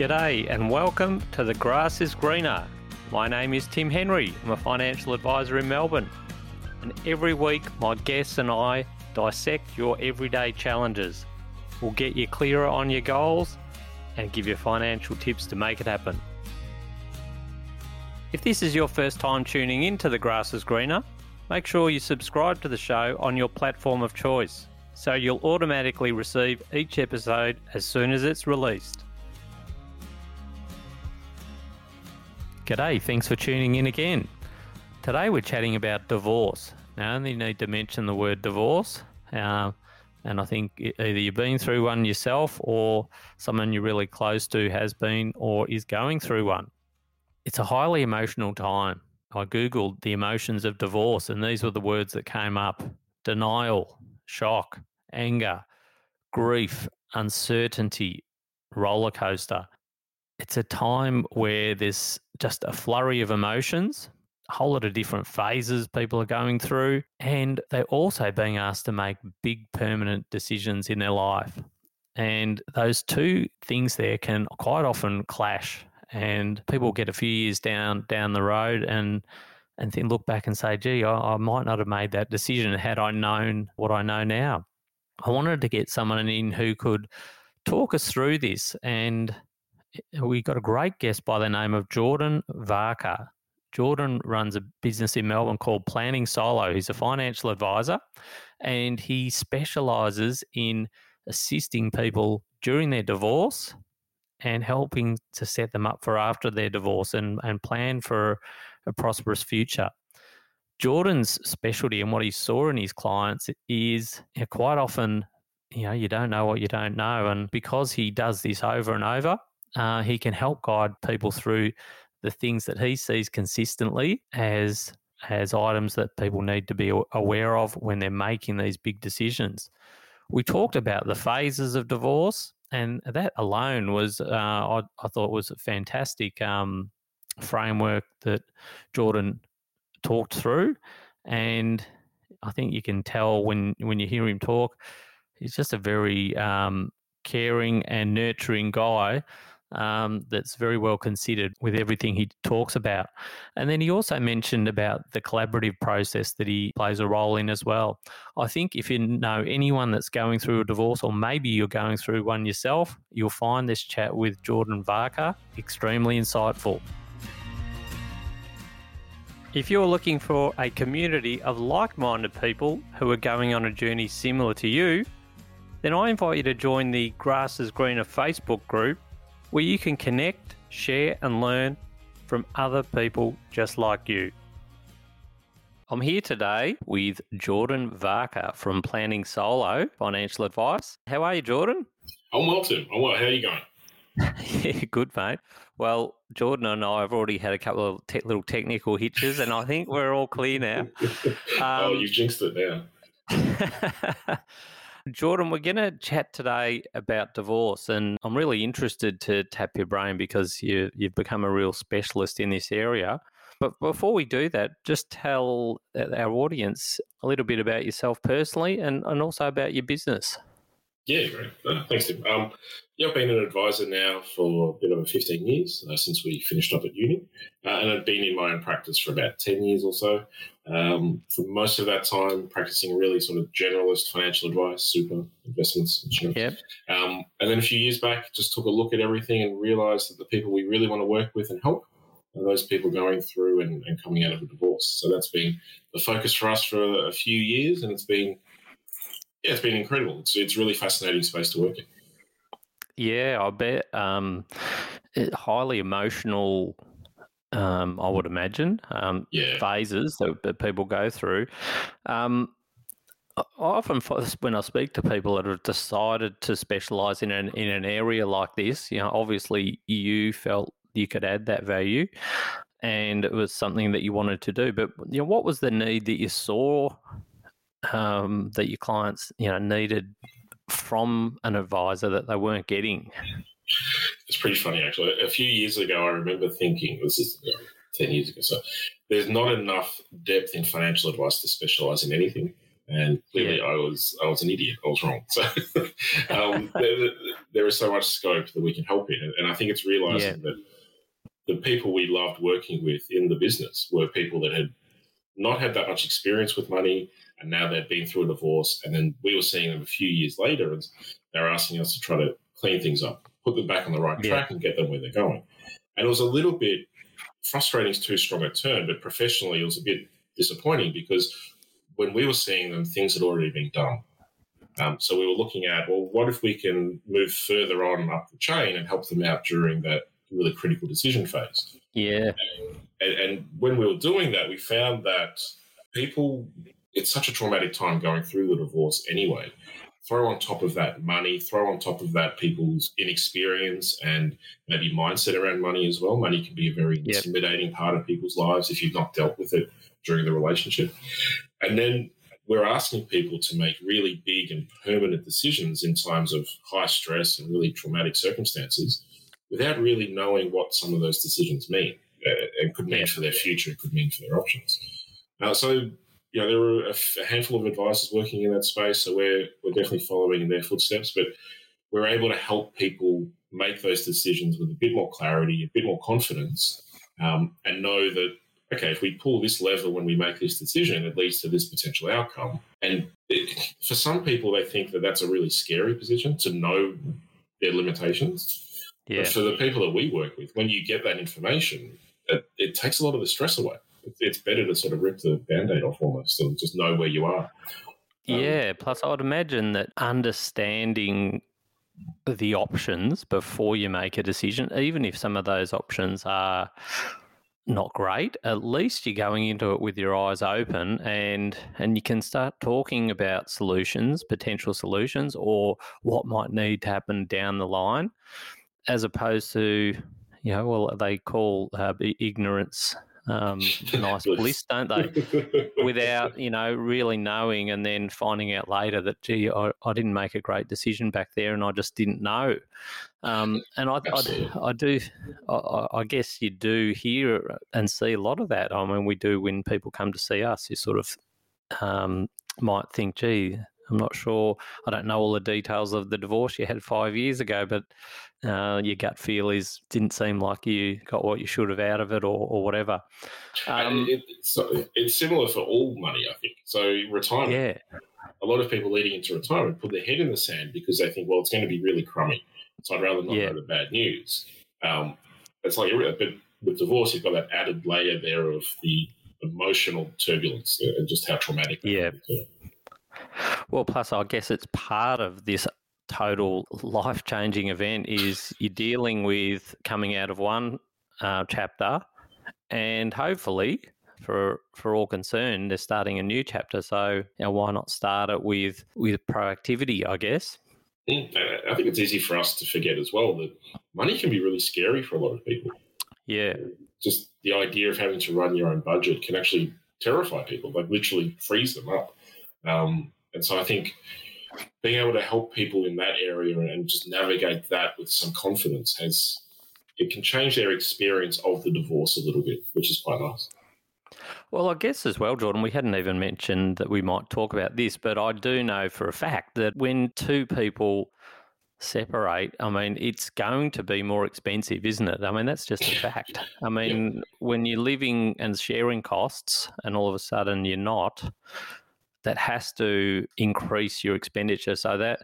G'day and welcome to The Grass is Greener. My name is Tim Henry. I'm a financial advisor in Melbourne. And every week, my guests and I dissect your everyday challenges. We'll get you clearer on your goals and give you financial tips to make it happen. If this is your first time tuning in to The Grass is Greener, make sure you subscribe to the show on your platform of choice so you'll automatically receive each episode as soon as it's released. G'day, thanks for tuning in again. Today we're chatting about divorce. Now, I only need to mention the word divorce, uh, and I think either you've been through one yourself or someone you're really close to has been or is going through one. It's a highly emotional time. I Googled the emotions of divorce, and these were the words that came up denial, shock, anger, grief, uncertainty, roller coaster it's a time where there's just a flurry of emotions, a whole lot of different phases people are going through, and they're also being asked to make big permanent decisions in their life. And those two things there can quite often clash. And people get a few years down down the road and and then look back and say, gee, I, I might not have made that decision had I known what I know now. I wanted to get someone in who could talk us through this and we got a great guest by the name of Jordan Vaka. Jordan runs a business in Melbourne called Planning Solo. He's a financial advisor and he specializes in assisting people during their divorce and helping to set them up for after their divorce and, and plan for a prosperous future. Jordan's specialty and what he saw in his clients is you know, quite often, you know, you don't know what you don't know. And because he does this over and over, uh, he can help guide people through the things that he sees consistently as as items that people need to be aware of when they're making these big decisions. We talked about the phases of divorce, and that alone was uh, I, I, thought was a fantastic um, framework that Jordan talked through, and I think you can tell when when you hear him talk, he's just a very um, caring and nurturing guy um, that's very well considered with everything he talks about. And then he also mentioned about the collaborative process that he plays a role in as well. I think if you know anyone that's going through a divorce, or maybe you're going through one yourself, you'll find this chat with Jordan Vaka extremely insightful. If you're looking for a community of like minded people who are going on a journey similar to you, then I invite you to join the Grass is Greener Facebook group where you can connect, share, and learn from other people just like you. I'm here today with Jordan Vaka from Planning Solo Financial Advice. How are you, Jordan? I'm well, Tim. I'm well. How are you going? yeah, good, mate. Well, Jordan and I have already had a couple of te- little technical hitches, and I think we're all clear now. Um, oh, you've jinxed it now. Jordan, we're going to chat today about divorce, and I'm really interested to tap your brain because you, you've become a real specialist in this area. But before we do that, just tell uh, our audience a little bit about yourself personally and, and also about your business. Yeah, great. Thanks, Tim. Um, yeah, I've been an advisor now for a bit over 15 years uh, since we finished up at uni. Uh, and I've been in my own practice for about 10 years or so. Um, for most of that time, practicing really sort of generalist financial advice, super investments, insurance. Yep. Um, and then a few years back, just took a look at everything and realized that the people we really want to work with and help are those people going through and, and coming out of a divorce. So that's been the focus for us for a few years, and it's been yeah, it's been incredible. It's it's really fascinating space to work in. Yeah, I bet. Um, highly emotional. Um, I would imagine um, yeah. phases that, that, people go through. Um, I often, when I speak to people that have decided to specialise in an in an area like this, you know, obviously you felt you could add that value, and it was something that you wanted to do. But you know, what was the need that you saw um, that your clients you know needed from an advisor that they weren't getting? It's pretty funny actually. A few years ago, I remember thinking this is you know, ten years ago. So there's not enough depth in financial advice to specialize in anything. And clearly, yeah. I was I was an idiot. I was wrong. So um, there, there is so much scope that we can help in. And I think it's realizing yeah. that the people we loved working with in the business were people that had not had that much experience with money and now they'd been through a divorce. And then we were seeing them a few years later and they were asking us to try to clean things up, put them back on the right track yeah. and get them where they're going. And it was a little bit frustrating is too strong a term, but professionally it was a bit disappointing because when we were seeing them, things had already been done. Um, so we were looking at, well, what if we can move further on up the chain and help them out during that really critical decision phase? Yeah. And, and when we were doing that, we found that people, it's such a traumatic time going through the divorce anyway. Throw on top of that money, throw on top of that people's inexperience and maybe mindset around money as well. Money can be a very yep. intimidating part of people's lives if you've not dealt with it during the relationship. And then we're asking people to make really big and permanent decisions in times of high stress and really traumatic circumstances without really knowing what some of those decisions mean uh, and could mean for their future, could mean for their options. Uh, so, you know, there were a, f- a handful of advisors working in that space, so we're, we're definitely following in their footsteps, but we're able to help people make those decisions with a bit more clarity, a bit more confidence, um, and know that okay, if we pull this lever when we make this decision, it leads to this potential outcome. And it, for some people, they think that that's a really scary position to know their limitations. Yeah. But for the people that we work with, when you get that information, it, it takes a lot of the stress away. It's better to sort of rip the band aid off almost and just know where you are. Um, yeah. Plus, I would imagine that understanding the options before you make a decision, even if some of those options are not great, at least you're going into it with your eyes open and and you can start talking about solutions, potential solutions, or what might need to happen down the line, as opposed to you know, well, they call uh, ignorance um, nice bliss, don't they? Without you know really knowing, and then finding out later that gee, I, I didn't make a great decision back there, and I just didn't know. Um, and I, I, I, do, I, I, guess you do hear and see a lot of that. I mean, we do when people come to see us. You sort of um, might think, gee, I'm not sure. I don't know all the details of the divorce you had five years ago, but uh, your gut feel is didn't seem like you got what you should have out of it, or, or whatever. Um, it, it's, it's similar for all money, I think. So retirement. Yeah. A lot of people leading into retirement put their head in the sand because they think, well, it's going to be really crummy. So I'd rather not yeah. know the bad news. Um, it's like, but with divorce, you've got that added layer there of the emotional turbulence and just how traumatic. yeah. Well, plus, I guess it's part of this total life changing event is you're dealing with coming out of one uh, chapter and hopefully for for all concerned they're starting a new chapter. So you know, why not start it with with proactivity i guess? I think it's easy for us to forget as well that money can be really scary for a lot of people. Yeah. Just the idea of having to run your own budget can actually terrify people. Like literally freeze them up. Um, and so i think being able to help people in that area and just navigate that with some confidence has it can change their experience of the divorce a little bit, which is quite nice. Well, I guess as well, Jordan, we hadn't even mentioned that we might talk about this, but I do know for a fact that when two people separate, I mean, it's going to be more expensive, isn't it? I mean, that's just a fact. I mean, yeah. when you're living and sharing costs and all of a sudden you're not, that has to increase your expenditure. So that,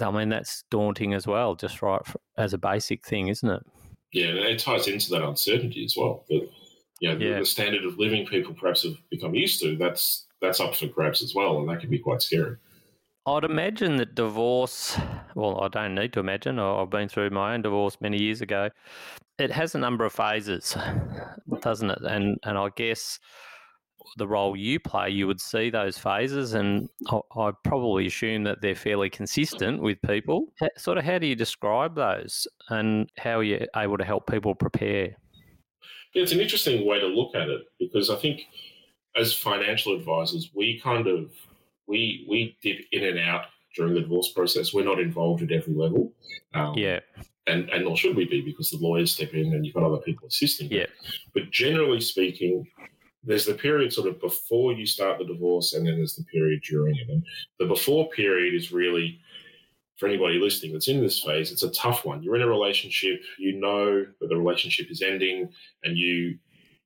I mean, that's daunting as well, just right as a basic thing, isn't it? Yeah, it ties into that uncertainty as well. That you know, yeah. the standard of living people perhaps have become used to, that's that's up for grabs as well, and that can be quite scary. I'd imagine that divorce, well, I don't need to imagine, I've been through my own divorce many years ago. It has a number of phases, doesn't it? And and I guess the role you play, you would see those phases, and I, I probably assume that they're fairly consistent with people. Sort of, how do you describe those, and how are you able to help people prepare? Yeah, it's an interesting way to look at it because I think as financial advisors, we kind of we we dip in and out during the divorce process. We're not involved at every level. Um, yeah. And, and nor should we be because the lawyers step in and you've got other people assisting. Yeah. But generally speaking, there's the period sort of before you start the divorce, and then there's the period during it. And the before period is really for anybody listening that's in this phase, it's a tough one. You're in a relationship, you know that the relationship is ending, and you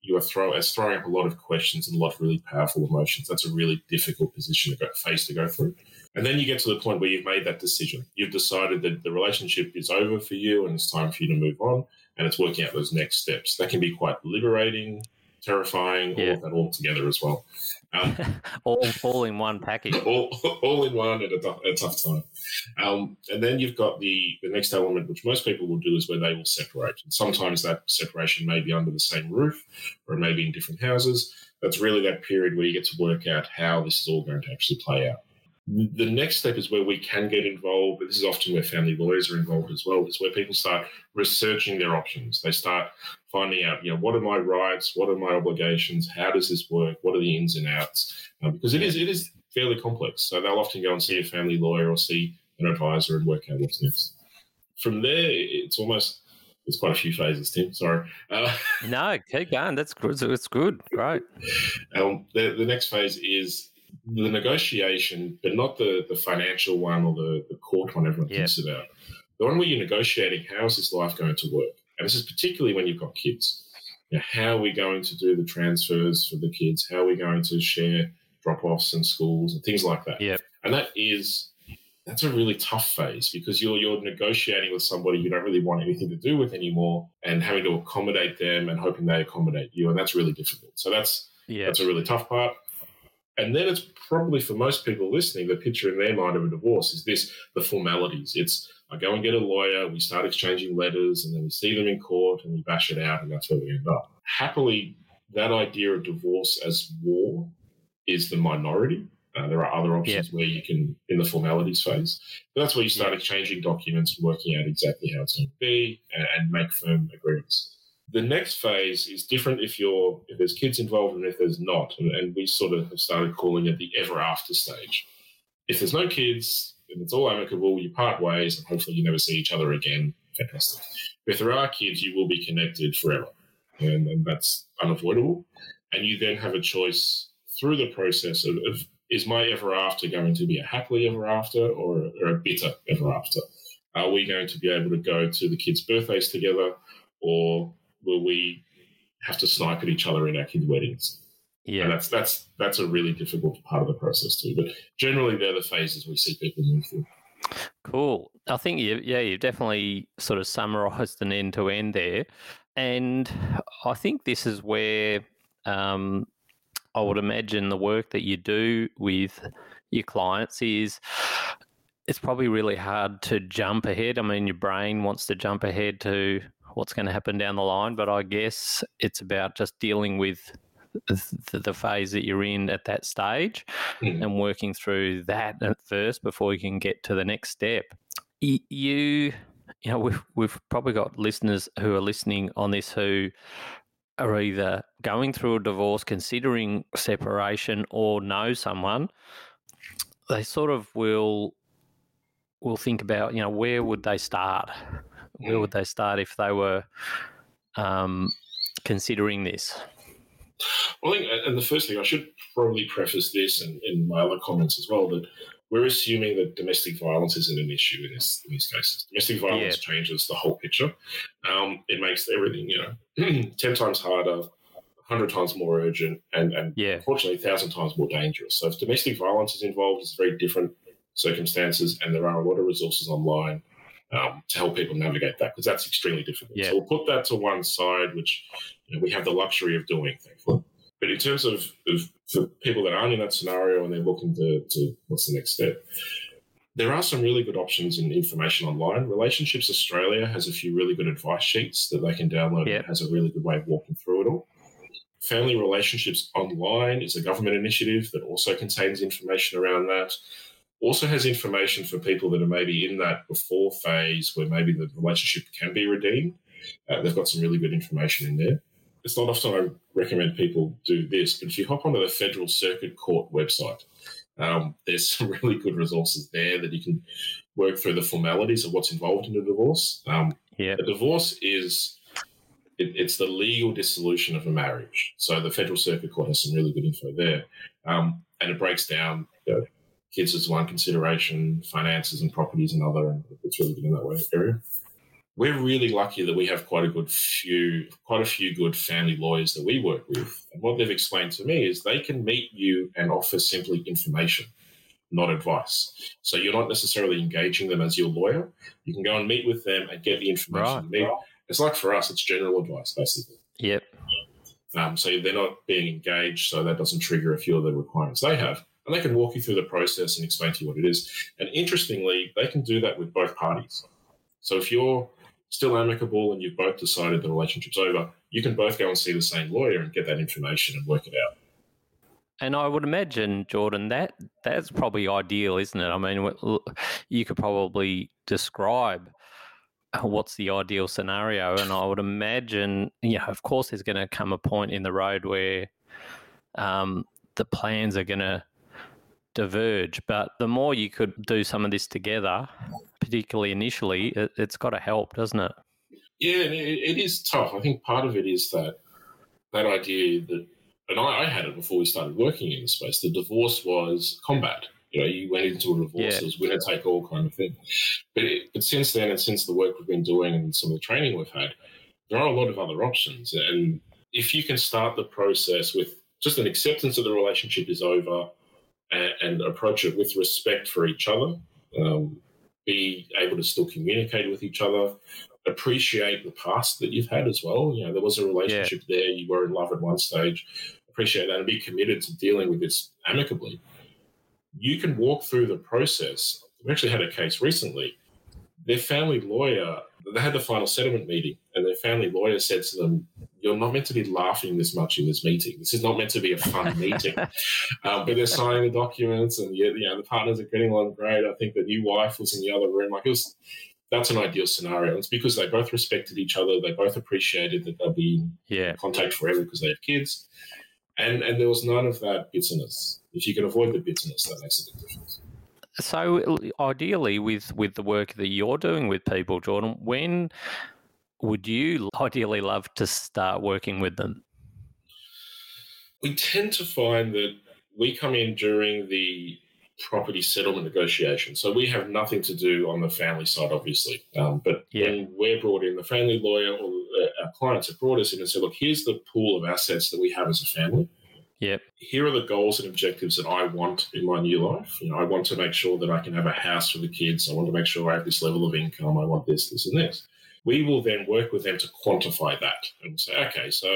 you are throw as throwing up a lot of questions and a lot of really powerful emotions. That's a really difficult position to go phase to go through. And then you get to the point where you've made that decision. You've decided that the relationship is over for you and it's time for you to move on and it's working out those next steps. That can be quite liberating, terrifying, yeah. all of that all together as well. Um, all, all in one package. All, all in one at a, a tough time. Um, and then you've got the, the next element, which most people will do, is where they will separate. And sometimes that separation may be under the same roof or it may be in different houses. That's really that period where you get to work out how this is all going to actually play out. The next step is where we can get involved, but this is often where family lawyers are involved as well, is where people start researching their options. They start finding out, you know, what are my rights? What are my obligations? How does this work? What are the ins and outs? Um, because it is it is fairly complex. So they'll often go and see a family lawyer or see an advisor and work out what's next. From there, it's almost there's quite a few phases, Tim. Sorry. Uh, no, keep going. That's good. It's good. Great. Um, the, the next phase is the negotiation, but not the, the financial one or the, the court one everyone yep. thinks about. The one where you're negotiating how is this life going to work? And this is particularly when you've got kids. You know, how are we going to do the transfers for the kids? How are we going to share drop offs in schools and things like that? Yep. And that is that's a really tough phase because you're you're negotiating with somebody you don't really want anything to do with anymore and having to accommodate them and hoping they accommodate you. And that's really difficult. So that's yeah. that's a really tough part. And then it's probably for most people listening, the picture in their mind of a divorce is this the formalities. It's I go and get a lawyer, we start exchanging letters, and then we see them in court and we bash it out, and that's where we end up. Happily, that idea of divorce as war is the minority. Uh, there are other options yeah. where you can, in the formalities phase, but that's where you start exchanging documents and working out exactly how it's going to be and, and make firm agreements. The next phase is different if you're if there's kids involved and if there's not, and, and we sort of have started calling it the ever after stage. If there's no kids and it's all amicable, you part ways, and hopefully you never see each other again. Fantastic. If there are kids, you will be connected forever, and, and that's unavoidable. And you then have a choice through the process of, of is my ever after going to be a happily ever after or, or a bitter ever after? Are we going to be able to go to the kids' birthdays together, or will we have to snipe at each other in our kids' weddings? Yeah, and that's that's that's a really difficult part of the process too. But generally, they're the phases we see people move through. Cool. I think you, yeah, you've definitely sort of summarised an end to end there, and I think this is where um, I would imagine the work that you do with your clients is it's probably really hard to jump ahead. I mean, your brain wants to jump ahead to what's going to happen down the line, but I guess it's about just dealing with the, the phase that you're in at that stage mm. and working through that at first before you can get to the next step. You, you know, we've, we've probably got listeners who are listening on this who are either going through a divorce, considering separation, or know someone, they sort of will will think about you know where would they start? Where would they start if they were um, considering this? Well, I think, and the first thing I should probably preface this and in my other comments as well that we're assuming that domestic violence isn't an issue in this in these cases. Domestic violence yeah. changes the whole picture. Um, it makes everything you know ten times harder, hundred times more urgent, and and yeah. unfortunately, thousand times more dangerous. So if domestic violence is involved, it's very different circumstances, and there are a lot of resources online um, to help people navigate that because that's extremely difficult. Yeah. So we'll put that to one side, which you know, we have the luxury of doing, thankfully. But in terms of, of for people that aren't in that scenario and they're looking to, to what's the next step, there are some really good options and information online. Relationships Australia has a few really good advice sheets that they can download. Yep. It has a really good way of walking through it all. Family Relationships Online is a government initiative that also contains information around that. Also has information for people that are maybe in that before phase where maybe the relationship can be redeemed. Uh, they've got some really good information in there it's not often I recommend people do this, but if you hop onto the Federal Circuit Court website, um, there's some really good resources there that you can work through the formalities of what's involved in a divorce. Um, yeah. A divorce is it, it's the legal dissolution of a marriage. So the Federal Circuit Court has some really good info there, um, and it breaks down you know, kids is one consideration, finances and properties another, and it's really good in that way area. We're really lucky that we have quite a good few, quite a few good family lawyers that we work with. And what they've explained to me is they can meet you and offer simply information, not advice. So you're not necessarily engaging them as your lawyer. You can go and meet with them and get the information right. It's like for us, it's general advice basically. Yep. Um, so they're not being engaged, so that doesn't trigger a few of the requirements they have and they can walk you through the process and explain to you what it is. And interestingly, they can do that with both parties. So if you're still amicable and you've both decided the relationship's over, you can both go and see the same lawyer and get that information and work it out. And I would imagine, Jordan, that that's probably ideal, isn't it? I mean, you could probably describe what's the ideal scenario, and I would imagine, you know, of course, there's going to come a point in the road where um, the plans are going to diverge. But the more you could do some of this together, particularly initially, it, has got to help, doesn't it? Yeah, it, it is tough. I think part of it is that that idea that, and I, I, had it before we started working in the space. The divorce was combat. You know, you went into a divorce, yeah. it was winner take all kind of thing. But it, but since then, and since the work we've been doing and some of the training we've had, there are a lot of other options. And if you can start the process with just an acceptance that the relationship is over, and, and approach it with respect for each other. Um, be able to still communicate with each other, appreciate the past that you've had as well. You know, there was a relationship yeah. there, you were in love at one stage. Appreciate that and be committed to dealing with this amicably. You can walk through the process. We actually had a case recently. Their family lawyer, they had the final settlement meeting, and their family lawyer said to them, you're not meant to be laughing this much in this meeting. This is not meant to be a fun meeting. Um, but they're signing the documents, and you know the partners are getting along great. I think the new wife was in the other room. Like it was, that's an ideal scenario. It's because they both respected each other. They both appreciated that they'll be yeah. in contact forever because they have kids, and and there was none of that bitterness. If you can avoid the bitterness, that makes a big difference. So ideally, with with the work that you're doing with people, Jordan, when would you ideally love to start working with them? We tend to find that we come in during the property settlement negotiation. So we have nothing to do on the family side, obviously. Um, but yeah. when we're brought in, the family lawyer or uh, our clients have brought us in and said, look, here's the pool of assets that we have as a family. Yep. Here are the goals and objectives that I want in my new life. You know, I want to make sure that I can have a house for the kids. I want to make sure I have this level of income. I want this, this, and this we will then work with them to quantify that and say, okay, so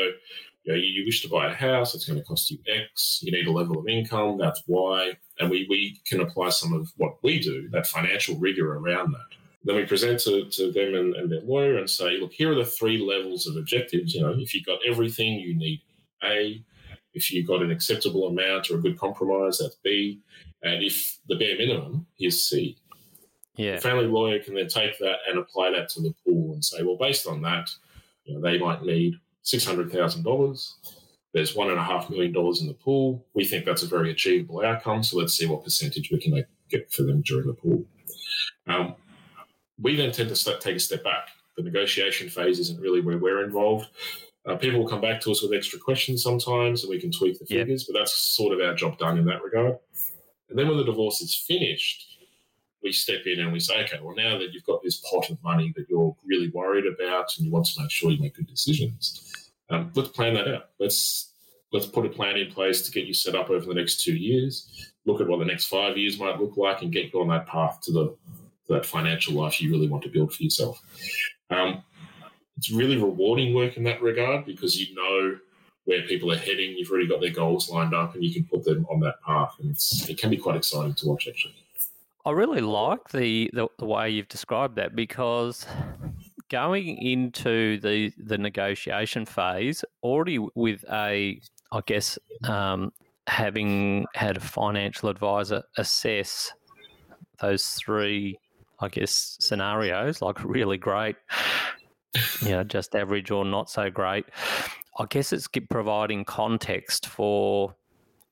you, know, you wish to buy a house, it's going to cost you X, you need a level of income, that's Y. And we, we can apply some of what we do, that financial rigor around that. Then we present to, to them and, and their lawyer and say, look, here are the three levels of objectives. You know, if you've got everything, you need A. If you've got an acceptable amount or a good compromise, that's B. And if the bare minimum, is C. Yeah. The family lawyer can then take that and apply that to the pool and say, well, based on that, you know, they might need six hundred thousand dollars. There's one and a half million dollars in the pool. We think that's a very achievable outcome. So let's see what percentage we can get for them during the pool. Um, we then tend to start, take a step back. The negotiation phase isn't really where we're involved. Uh, people will come back to us with extra questions sometimes, and we can tweak the figures. But that's sort of our job done in that regard. And then when the divorce is finished, we step in and we say, okay, well, now that you've got this pot of money that you're really worried about and you want to make sure you make good decisions, um, let's plan that out. Let's let's put a plan in place to get you set up over the next two years. Look at what the next five years might look like and get you on that path to the to that financial life you really want to build for yourself. Um, it's really rewarding work in that regard because you know where people are heading. You've already got their goals lined up, and you can put them on that path. And it can be quite exciting to watch, actually. I really like the, the, the way you've described that because going into the the negotiation phase already with a I guess um, having had a financial advisor assess those three I guess scenarios like really great you know just average or not so great I guess it's providing context for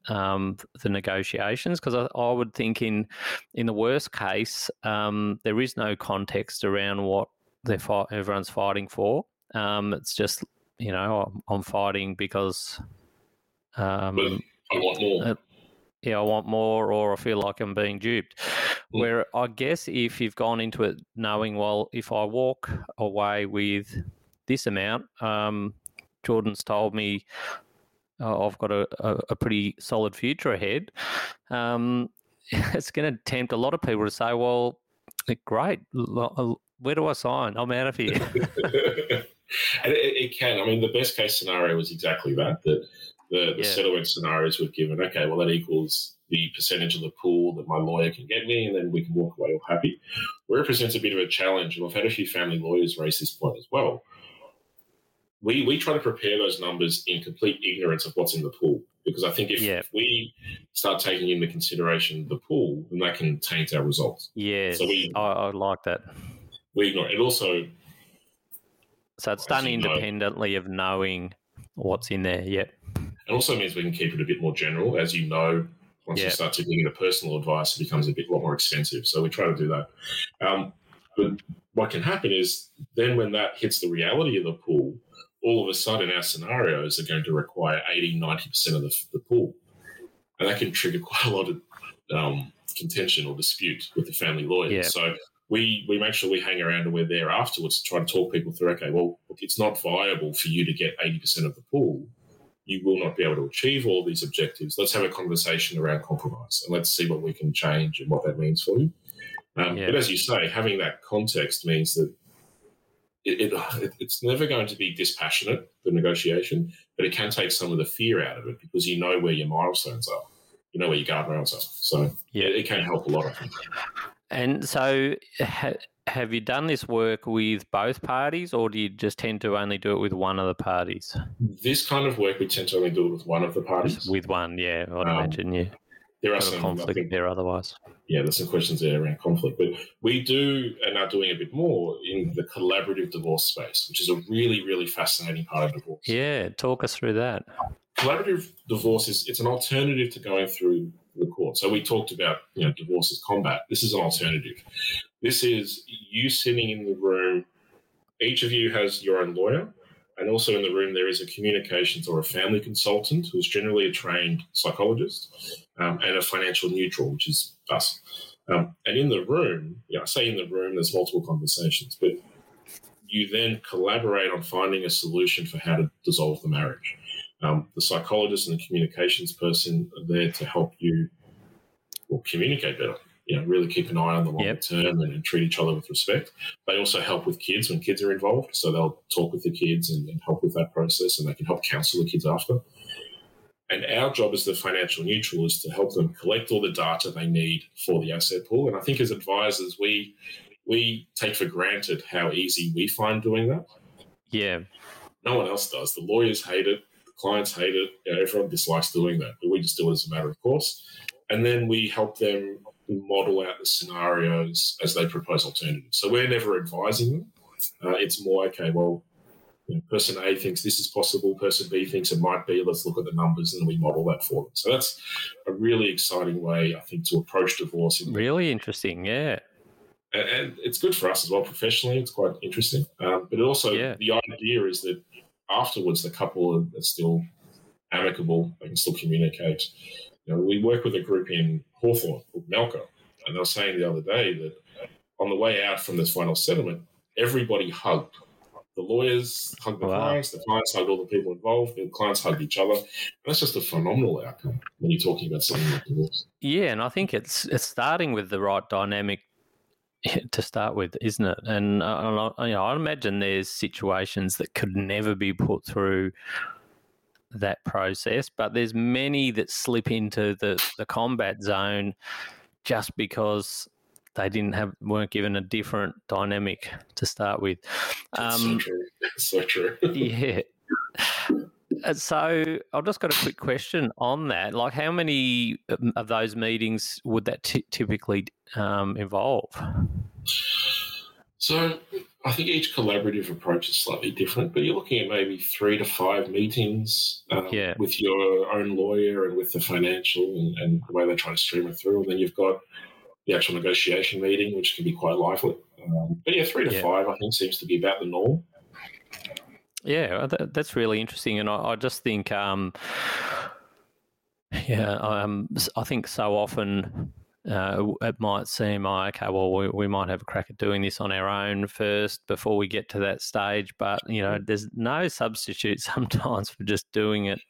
um, the negotiations because I, I, would think in in the worst case um, there is no context around what they're fight, everyone's fighting for. Um, it's just you know I'm, I'm fighting because um, I want more. Yeah, I want more, or I feel like I'm being duped. Where I guess if you've gone into it knowing, well, if I walk away with this amount, um, Jordan's told me uh, I've got a, a, a, pretty solid future ahead. Um, it's going to tempt a lot of people to say, well, great, where do I sign? I'm out of here. and it, it, can. I mean, the best case scenario was exactly that. That the, the yeah. settlement scenarios we've given. Okay, well that equals the percentage of the pool that my lawyer can get me, and then we can walk away all happy. Where it presents a bit of a challenge, and we've had a few family lawyers raise this point as well. We we try to prepare those numbers in complete ignorance of what's in the pool, because I think if, yeah. if we start taking into consideration the pool, then that can taint our results. Yeah, so we I, I like that. We ignore it. Also, so it's done independently know, of knowing what's in there. Yep. It also means we can keep it a bit more general. As you know, once yep. you start get into personal advice, it becomes a bit lot more expensive. So we try to do that. Um, but what can happen is then when that hits the reality of the pool, all of a sudden our scenarios are going to require 80, 90% of the, the pool. And that can trigger quite a lot of um, contention or dispute with the family lawyers. Yep. So we we make sure we hang around and we're there afterwards to try to talk people through. Okay, well, look, it's not viable for you to get eighty percent of the pool. You will not be able to achieve all these objectives. Let's have a conversation around compromise and let's see what we can change and what that means for you. Um, yeah. But as you say, having that context means that it, it, it's never going to be dispassionate the negotiation, but it can take some of the fear out of it because you know where your milestones are, you know where your guardrails are. So yeah, it, it can help a lot. I think. And so, have you done this work with both parties, or do you just tend to only do it with one of the parties? This kind of work, we tend to only do it with one of the parties. Just with one, yeah, I'd um, imagine, yeah. There are some conflict think, there otherwise. Yeah, there's some questions there around conflict, but we do and are doing a bit more in the collaborative divorce space, which is a really, really fascinating part of divorce. Yeah, talk us through that. Collaborative divorce is it's an alternative to going through the court. So we talked about you know divorce as combat. This is an alternative. This is you sitting in the room. Each of you has your own lawyer, and also in the room there is a communications or a family consultant who's generally a trained psychologist, um, and a financial neutral, which is us. Um, and in the room, yeah, I say in the room, there's multiple conversations, but you then collaborate on finding a solution for how to dissolve the marriage. Um, the psychologist and the communications person are there to help you well, communicate better. You know, really keep an eye on the long yep. term and, and, treat each other with respect. They also help with kids when kids are involved, so they'll talk with the kids and, and help with that process, and they can help counsel the kids after. And our job as the financial neutral is to help them collect all the data they need for the asset pool. And I think as advisors, we we take for granted how easy we find doing that. Yeah. No one else does. The lawyers hate it the clients hate it. You know, everyone dislikes doing that, but we just do it as a matter of course. And then we help them model out the scenarios as they propose alternatives. So we're never advising them. Uh, it's more okay. Well, you know, person A thinks this is possible. Person B thinks it might be. Let's look at the numbers and we model that for them. So that's a really exciting way, I think, to approach divorce. really interesting, yeah. And, and, it's good for us as well professionally. It's quite interesting. Um, but also, yeah. the idea is that afterwards, the couple are still amicable. They can still communicate. You know, we work with a group in Hawthorn called Malco, and they were saying the other day that on the way out from this final settlement, everybody hugged. The lawyers hugged the wow. clients, the clients hugged all the people involved, the clients hugged each other. And that's just a phenomenal outcome when you're talking about something like this. Yeah, and I think it's it's starting with the right dynamic to start with, isn't it? And uh, you know, I imagine there's situations that could never be put through that process, but there's many that slip into the, the combat zone just because they didn't have weren't given a different dynamic to start with. Um, so true. so true. yeah. Uh, so I've just got a quick question on that. Like, how many um, of those meetings would that t- typically um, involve? So I think each collaborative approach is slightly different, but you're looking at maybe three to five meetings um, yeah. with your own lawyer and with the financial and, and, the way they try to stream it through. And then you've got the actual negotiation meeting, which can be quite lively. Um, but yeah, three to yeah. five, I think, seems to be about the norm. Yeah, that, that's really interesting, and I, I just think um, Yeah, um, I think so often uh, it might seem, oh, okay, well, we, we might have a crack at doing this on our own first before we get to that stage. But, you know, there's no substitute sometimes for just doing it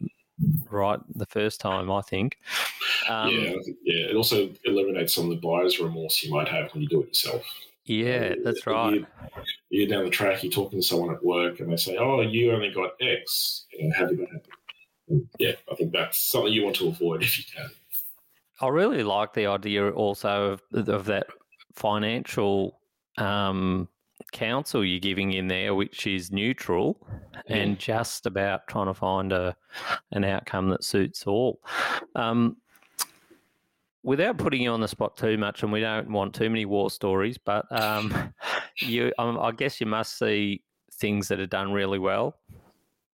right the first time, I think. Um, yeah, yeah. It also eliminates some of the buyer's remorse you might have when you do it yourself. Yeah, that's right. You're, you're, down the track, you're talking to someone at work, and they say, "Oh, you only got X." You know, how did that happen? yeah, I think that's something you want to avoid if you can. I really like the idea also of, of that financial um, counsel you're giving in there, which is neutral and just about trying to find a an outcome that suits all. Um, without putting you on the spot too much, and we don't want too many war stories, but um, you, um, I guess you must see things that are done really well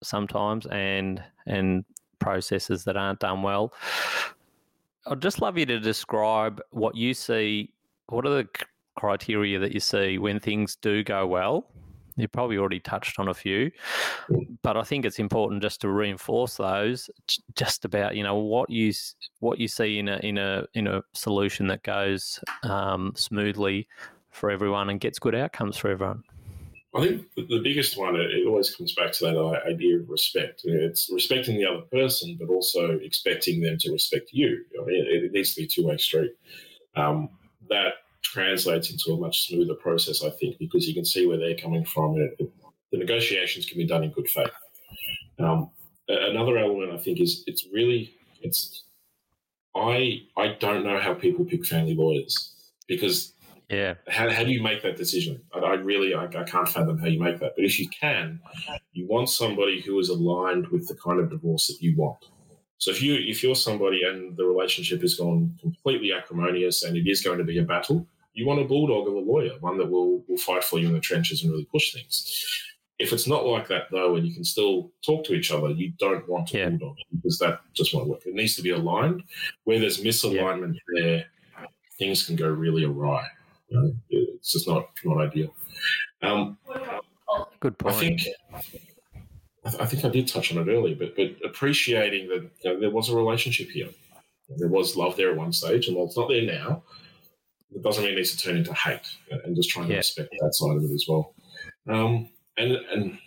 sometimes, and and processes that aren't done well. I'd just love you to describe what you see. What are the criteria that you see when things do go well? You probably already touched on a few, but I think it's important just to reinforce those. Just about you know what you what you see in a in a in a solution that goes um, smoothly for everyone and gets good outcomes for everyone. I think the biggest one, it always comes back to that idea of respect. It's respecting the other person, but also expecting them to respect you. I mean, it, needs to be two way street. Um, that translates into a much smoother process, I think, because you can see where they're coming from. It, the negotiations can be done in good faith. Um, another element, I think, is it's really it's. I I don't know how people pick family lawyers because yeah. How, how do you make that decision? I, I really, I, I, can't fathom how you make that. But if you can, you want somebody who is aligned with the kind of divorce that you want. So if you if you're somebody and the relationship has gone completely acrimonious and it is going to be a battle, you want a bulldog of a lawyer, one that will will fight for you in the trenches and really push things. If it's not like that though, and you can still talk to each other, you don't want a yeah. bulldog because that just won't work. It needs to be aligned. Where there's misalignment yeah. there, things can go really awry. You know, it's just not not ideal. Um, Good point. I think I think I did touch on it earlier, but but appreciating that you know, there was a relationship here, there was love there at one stage, and while it's not there now, it doesn't mean it needs to turn into hate, and just trying yeah. to respect that side of it as well. Um, and and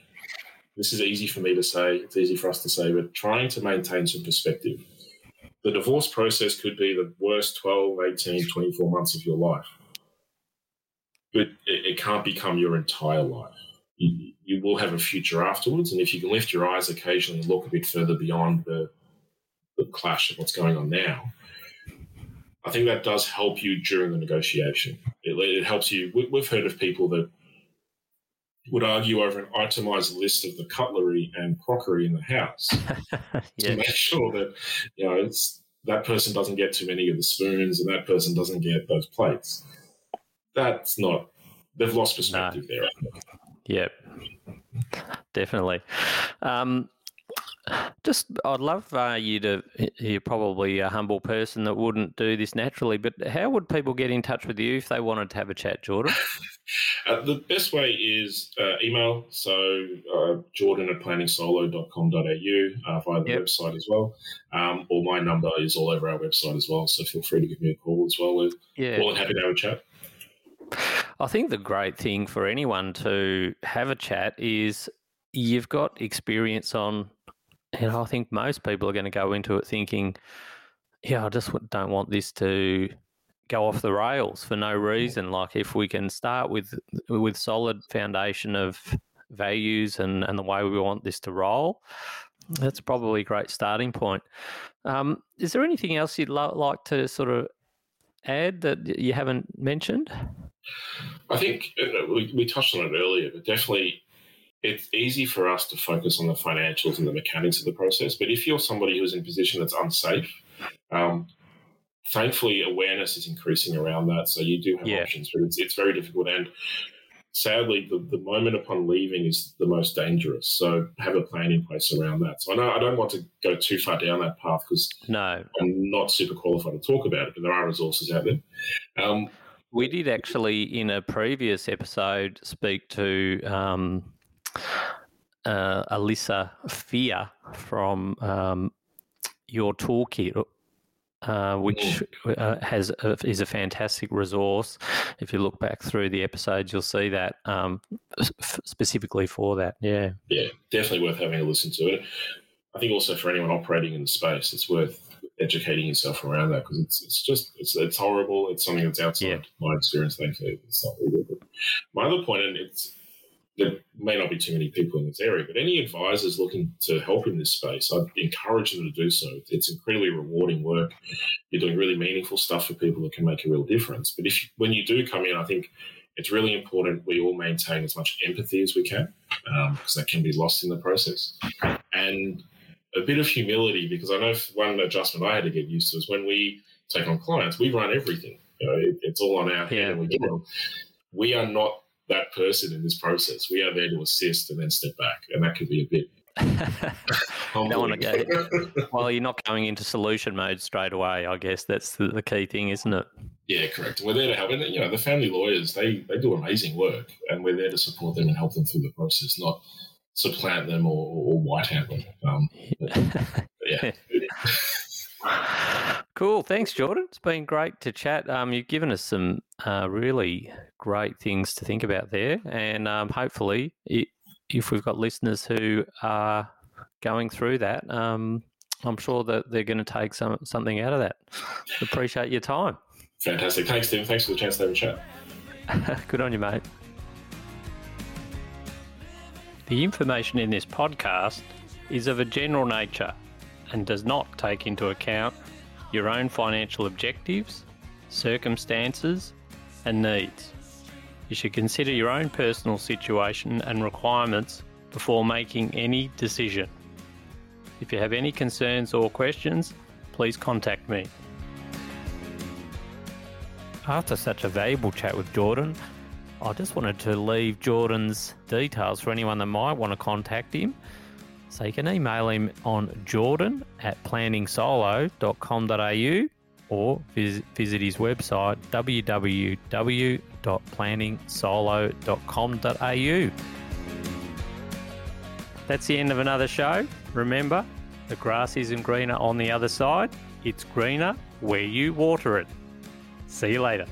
this is easy for me to say, it's easy for us to say, but trying to maintain some perspective. The divorce process could be the worst 12, 18, 24 months of your life but it, it can't become your entire life. You, you, will have a future afterwards, and if you can lift your eyes occasionally and look a bit further beyond the the clash of what's going on now, I think that does help you during the negotiation. It, it helps you. We, we've heard of people that would argue over an itemized list of the cutlery and crockery in the house yeah. to make sure that you know it's that person doesn't get too many of the spoons and that person doesn't get those plates that's not they've lost perspective no. there. Yep, definitely. Um, just, I'd love uh, you to. You're probably a humble person that wouldn't do this naturally, but how would people get in touch with you if they wanted to have a chat, Jordan? uh, the best way is uh, email. So, uh, jordan at planningsolo.com.au uh, via the yep. website as well. Um, or my number is all over our website as well. So, feel free to give me a call as well. We're yeah. more than happy to have a chat. I think the great thing for anyone to have a chat is you've got experience on, and I think most people are going to go into it thinking, yeah, I just don't want this to go off the rails for no reason. Like if we can start with with solid foundation of values and, and the way we want this to roll, that's probably a great starting point. Um, is there anything else you'd lo- like to sort of add that you haven't mentioned? I think we, we touched on it earlier, but definitely it's easy for us to focus on the financials and the mechanics of the process. But if you're somebody who's in a position that's unsafe, um, thankfully awareness is increasing around that. So you do have yeah. options, but it's, it's very difficult. And sadly, the, the moment upon leaving is the most dangerous. So have a plan in place around that. So I know I don't want to go too far down that path because no, I'm not super qualified to talk about it, but there are resources out there. Um, we did actually, in a previous episode, speak to um, uh, Alyssa Fear from um, your toolkit uh, which uh, has a, is a fantastic resource. If you look back through the episodes, you'll see that um, f- specifically for that. Yeah, yeah, definitely worth having a listen to it. I think also for anyone operating in the space, it's worth educating yourself around that because it's it's just it's it's horrible. It's something that's outside yeah. my experience. Thankfully, it's not really good. My other point, and it's there may not be too many people in this area, but any advisors looking to help in this space, I'd encourage them to do so. It's incredibly rewarding work. You're doing really meaningful stuff for people that can make a real difference. But if when you do come in, I think it's really important we all maintain as much empathy as we can, because um, that can be lost in the process, and a bit of humility. Because I know one adjustment I had to get used to is when we take on clients, we run everything. You know, it, it's all on our head, yeah. and we get them. We are not that person in this process. We are there to assist and then step back, and that could be a bit. don't want go. well, you're not going into solution mode straight away. I guess that's the, the key thing, isn't it? Yeah, correct. We're there to help, and you know, the family lawyers they they do amazing work, and we're there to support them and help them through the process, not supplant them or, or white hat them. Um, but, yeah. Cool. Thanks, Jordan. It's been great to chat. Um, you've given us some uh, really great things to think about there. And um, hopefully, it, if we've got listeners who are going through that, um, I'm sure that they're going to take some something out of that. Appreciate your time. Fantastic. Thanks, Tim. Thanks for the chance to have a chat. Good on you, mate. The information in this podcast is of a general nature and does not take into account your own financial objectives, circumstances, and needs. You should consider your own personal situation and requirements before making any decision. If you have any concerns or questions, please contact me. After such a valuable chat with Jordan, I just wanted to leave Jordan's details for anyone that might want to contact him. So you can email him on jordan at planningsolo.com.au or visit, his website www.planningsolo.com.au. That's the end of another show. Remember, the grass isn't greener on the other side, it's greener where you water it. See you later.